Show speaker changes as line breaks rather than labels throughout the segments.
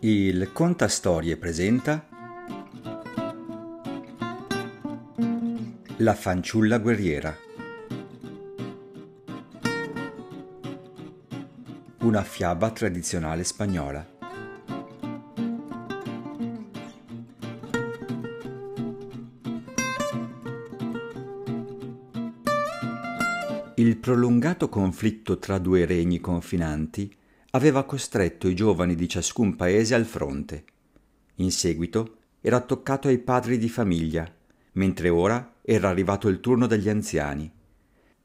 Il Contastorie presenta La fanciulla guerriera. Una fiaba tradizionale spagnola. Il prolungato conflitto tra due regni confinanti aveva costretto i giovani di ciascun paese al fronte. In seguito era toccato ai padri di famiglia, mentre ora era arrivato il turno degli anziani.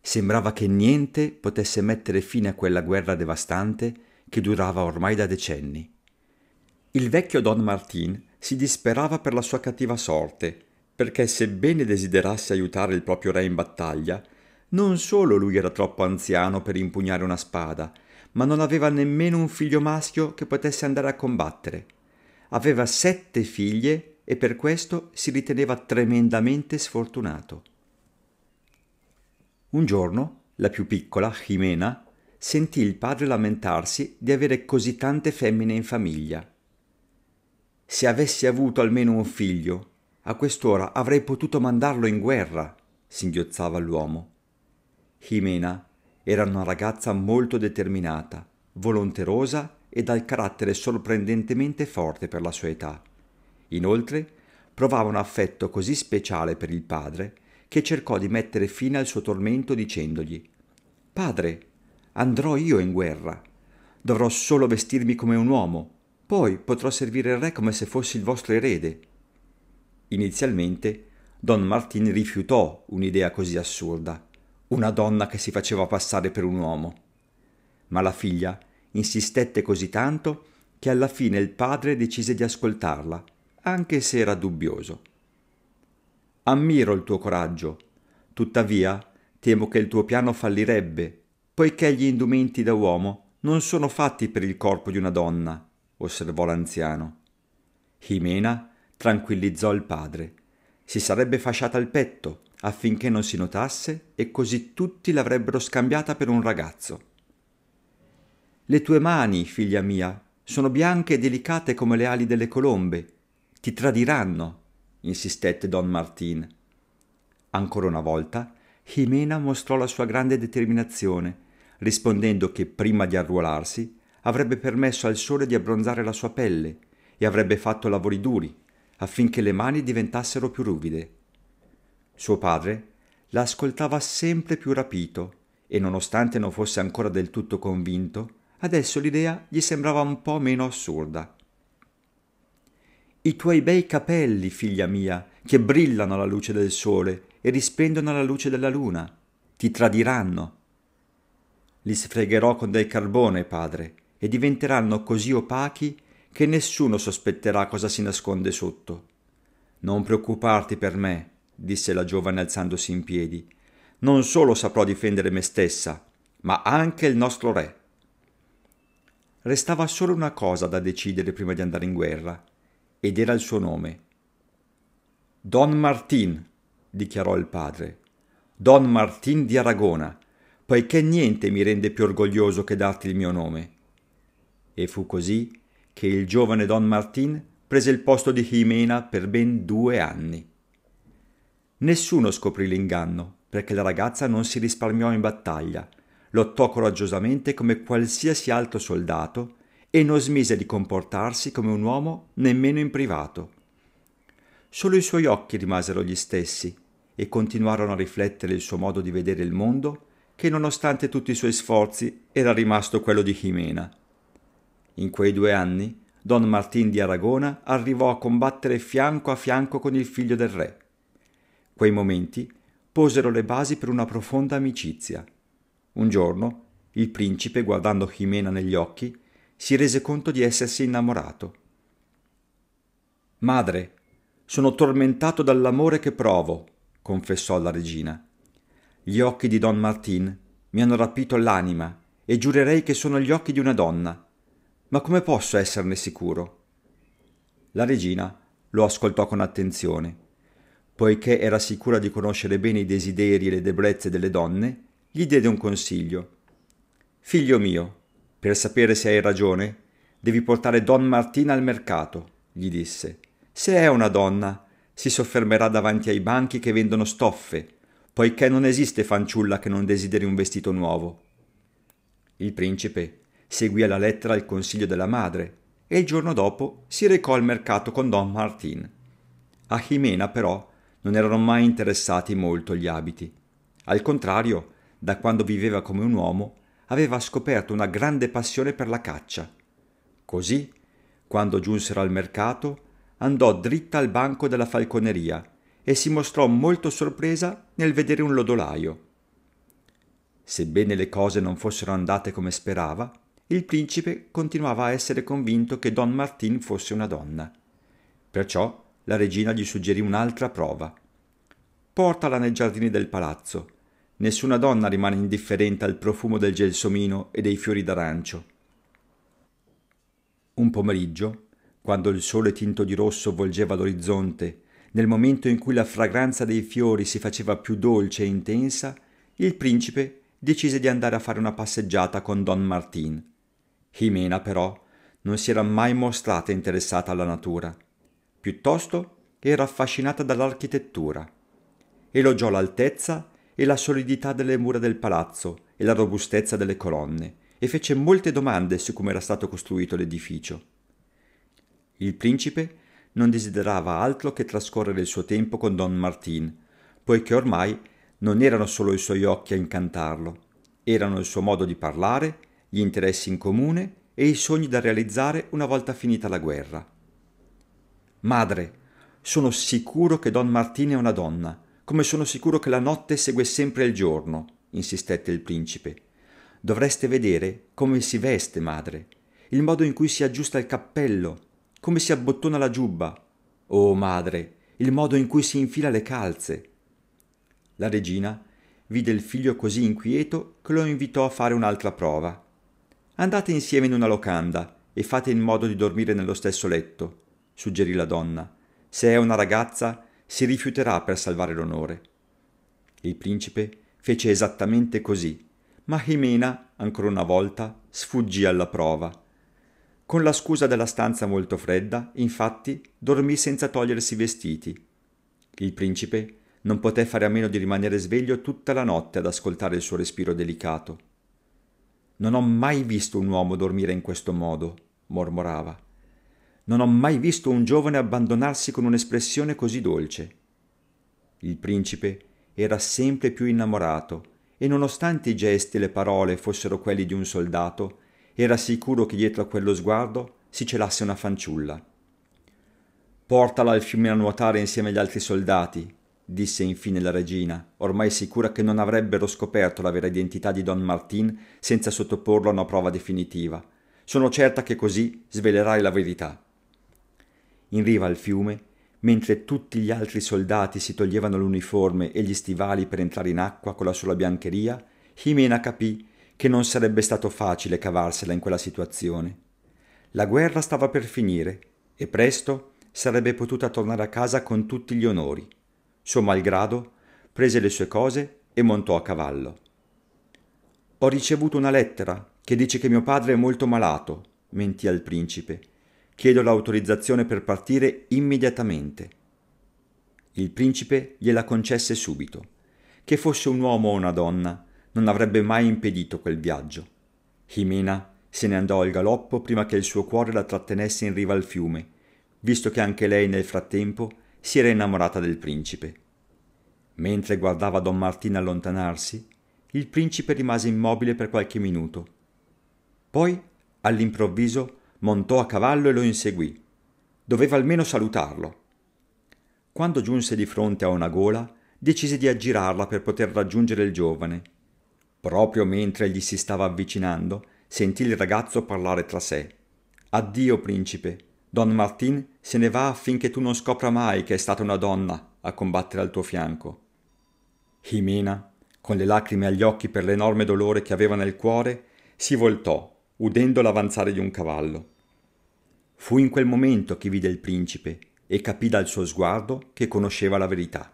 Sembrava che niente potesse mettere fine a quella guerra devastante che durava ormai da decenni. Il vecchio Don Martin si disperava per la sua cattiva sorte, perché sebbene desiderasse aiutare il proprio re in battaglia, non solo lui era troppo anziano per impugnare una spada, ma non aveva nemmeno un figlio maschio che potesse andare a combattere. Aveva sette figlie e per questo si riteneva tremendamente sfortunato. Un giorno, la più piccola, Jimena, sentì il padre lamentarsi di avere così tante femmine in famiglia. Se avessi avuto almeno un figlio, a quest'ora avrei potuto mandarlo in guerra, singhiozzava l'uomo. Jimena era una ragazza molto determinata, volonterosa e dal carattere sorprendentemente forte per la sua età. Inoltre, provava un affetto così speciale per il padre che cercò di mettere fine al suo tormento dicendogli Padre, andrò io in guerra. Dovrò solo vestirmi come un uomo, poi potrò servire il re come se fossi il vostro erede. Inizialmente Don Martin rifiutò un'idea così assurda una donna che si faceva passare per un uomo. Ma la figlia insistette così tanto che alla fine il padre decise di ascoltarla, anche se era dubbioso. Ammiro il tuo coraggio, tuttavia temo che il tuo piano fallirebbe, poiché gli indumenti da uomo non sono fatti per il corpo di una donna, osservò l'anziano. Jimena tranquillizzò il padre. Si sarebbe fasciata il petto, affinché non si notasse e così tutti l'avrebbero scambiata per un ragazzo. Le tue mani, figlia mia, sono bianche e delicate come le ali delle colombe. Ti tradiranno, insistette don Martin. Ancora una volta, Jimena mostrò la sua grande determinazione, rispondendo che prima di arruolarsi avrebbe permesso al sole di abbronzare la sua pelle e avrebbe fatto lavori duri, affinché le mani diventassero più ruvide. Suo padre la ascoltava sempre più rapito e nonostante non fosse ancora del tutto convinto, adesso l'idea gli sembrava un po' meno assurda. I tuoi bei capelli, figlia mia, che brillano alla luce del sole e risplendono alla luce della luna, ti tradiranno. Li sfregherò con del carbone, padre, e diventeranno così opachi che nessuno sospetterà cosa si nasconde sotto. Non preoccuparti per me, disse la giovane alzandosi in piedi. Non solo saprò difendere me stessa, ma anche il nostro re. Restava solo una cosa da decidere prima di andare in guerra, ed era il suo nome. Don Martin, dichiarò il padre. Don Martin di Aragona, poiché niente mi rende più orgoglioso che darti il mio nome. E fu così che il giovane Don Martin prese il posto di Jimena per ben due anni. Nessuno scoprì l'inganno, perché la ragazza non si risparmiò in battaglia, lottò coraggiosamente come qualsiasi altro soldato e non smise di comportarsi come un uomo nemmeno in privato. Solo i suoi occhi rimasero gli stessi e continuarono a riflettere il suo modo di vedere il mondo, che nonostante tutti i suoi sforzi era rimasto quello di Jimena. In quei due anni, Don Martin di Aragona arrivò a combattere fianco a fianco con il figlio del re. Quei momenti posero le basi per una profonda amicizia. Un giorno, il principe, guardando Jimena negli occhi, si rese conto di essersi innamorato. Madre, sono tormentato dall'amore che provo, confessò la regina. Gli occhi di Don Martin mi hanno rapito l'anima e giurerei che sono gli occhi di una donna. Ma come posso esserne sicuro? La regina lo ascoltò con attenzione poiché era sicura di conoscere bene i desideri e le debolezze delle donne, gli diede un consiglio. Figlio mio, per sapere se hai ragione, devi portare Don Martin al mercato, gli disse. Se è una donna, si soffermerà davanti ai banchi che vendono stoffe, poiché non esiste fanciulla che non desideri un vestito nuovo. Il principe seguì alla lettera il consiglio della madre e il giorno dopo si recò al mercato con Don Martin. A Jimena però non erano mai interessati molto gli abiti. Al contrario, da quando viveva come un uomo, aveva scoperto una grande passione per la caccia. Così, quando giunsero al mercato, andò dritta al banco della falconeria e si mostrò molto sorpresa nel vedere un lodolaio. Sebbene le cose non fossero andate come sperava, il principe continuava a essere convinto che Don Martin fosse una donna. Perciò la regina gli suggerì un'altra prova. Portala nei giardini del palazzo. Nessuna donna rimane indifferente al profumo del gelsomino e dei fiori d'arancio. Un pomeriggio, quando il sole tinto di rosso volgeva l'orizzonte, nel momento in cui la fragranza dei fiori si faceva più dolce e intensa, il principe decise di andare a fare una passeggiata con Don Martin. Jimena, però, non si era mai mostrata interessata alla natura. Piuttosto era affascinata dall'architettura. Elogiò l'altezza e la solidità delle mura del palazzo e la robustezza delle colonne e fece molte domande su come era stato costruito l'edificio. Il principe non desiderava altro che trascorrere il suo tempo con Don Martin, poiché ormai non erano solo i suoi occhi a incantarlo, erano il suo modo di parlare, gli interessi in comune e i sogni da realizzare una volta finita la guerra. Madre, sono sicuro che Don Martin è una donna, come sono sicuro che la notte segue sempre il giorno, insistette il principe. Dovreste vedere come si veste, madre, il modo in cui si aggiusta il cappello, come si abbottona la giubba. Oh, madre, il modo in cui si infila le calze. La regina vide il figlio così inquieto che lo invitò a fare un'altra prova. Andate insieme in una locanda e fate in modo di dormire nello stesso letto, suggerì la donna. Se è una ragazza, si rifiuterà per salvare l'onore. Il principe fece esattamente così, ma Jimena, ancora una volta, sfuggì alla prova. Con la scusa della stanza molto fredda, infatti, dormì senza togliersi i vestiti. Il principe non poté fare a meno di rimanere sveglio tutta la notte ad ascoltare il suo respiro delicato. Non ho mai visto un uomo dormire in questo modo, mormorava. Non ho mai visto un giovane abbandonarsi con un'espressione così dolce. Il principe era sempre più innamorato e nonostante i gesti e le parole fossero quelli di un soldato, era sicuro che dietro a quello sguardo si celasse una fanciulla. Portala al fiume a nuotare insieme agli altri soldati, disse infine la regina, ormai sicura che non avrebbero scoperto la vera identità di Don Martin senza sottoporlo a una prova definitiva. Sono certa che così svelerai la verità. In riva al fiume, mentre tutti gli altri soldati si toglievano l'uniforme e gli stivali per entrare in acqua con la sola biancheria, Jimena capì che non sarebbe stato facile cavarsela in quella situazione. La guerra stava per finire e presto sarebbe potuta tornare a casa con tutti gli onori. Suo malgrado prese le sue cose e montò a cavallo. Ho ricevuto una lettera che dice che mio padre è molto malato, mentì al principe. Chiedo l'autorizzazione per partire immediatamente. Il principe gliela concesse subito. Che fosse un uomo o una donna, non avrebbe mai impedito quel viaggio. Jimena se ne andò al galoppo prima che il suo cuore la trattenesse in riva al fiume, visto che anche lei nel frattempo si era innamorata del principe. Mentre guardava Don Martino allontanarsi, il principe rimase immobile per qualche minuto. Poi, all'improvviso, montò a cavallo e lo inseguì. Doveva almeno salutarlo. Quando giunse di fronte a una gola, decise di aggirarla per poter raggiungere il giovane. Proprio mentre gli si stava avvicinando, sentì il ragazzo parlare tra sé. Addio, principe. Don Martin se ne va affinché tu non scopra mai che è stata una donna a combattere al tuo fianco. Jimena, con le lacrime agli occhi per l'enorme dolore che aveva nel cuore, si voltò, udendo l'avanzare di un cavallo. Fu in quel momento che vide il principe e capì dal suo sguardo che conosceva la verità.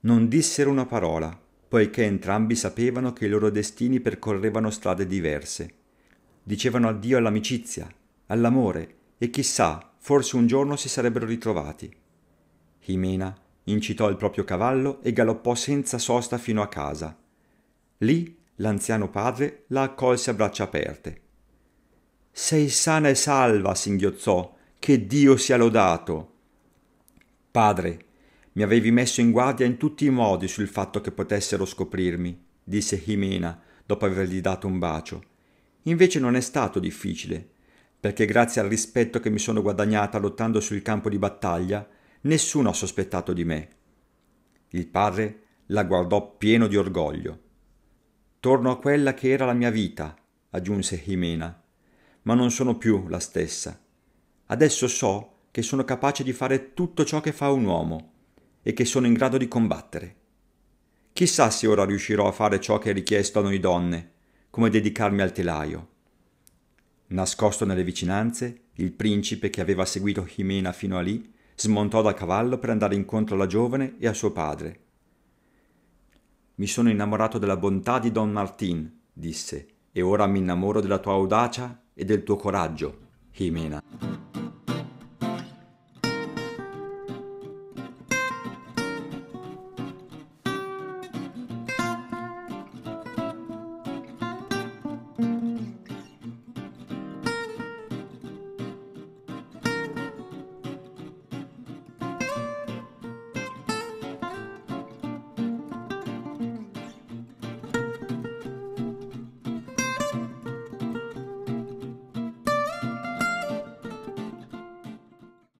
Non dissero una parola, poiché entrambi sapevano che i loro destini percorrevano strade diverse. Dicevano addio all'amicizia, all'amore e chissà, forse un giorno si sarebbero ritrovati. Jimena incitò il proprio cavallo e galoppò senza sosta fino a casa. Lì l'anziano padre la accolse a braccia aperte. Sei sana e salva, singhiozzò, che Dio sia lodato. Padre, mi avevi messo in guardia in tutti i modi sul fatto che potessero scoprirmi, disse Jimena dopo avergli dato un bacio. Invece non è stato difficile, perché grazie al rispetto che mi sono guadagnata lottando sul campo di battaglia, nessuno ha sospettato di me. Il padre la guardò pieno di orgoglio. Torno a quella che era la mia vita, aggiunse Jimena, ma non sono più la stessa. Adesso so che sono capace di fare tutto ciò che fa un uomo e che sono in grado di combattere. Chissà se ora riuscirò a fare ciò che è richiesto a noi donne, come dedicarmi al telaio. Nascosto nelle vicinanze, il principe che aveva seguito Jimena fino a lì smontò dal cavallo per andare incontro alla giovane e a suo padre. Mi sono innamorato della bontà di Don Martin, disse, e ora mi innamoro della tua audacia e del tuo coraggio, Jimena.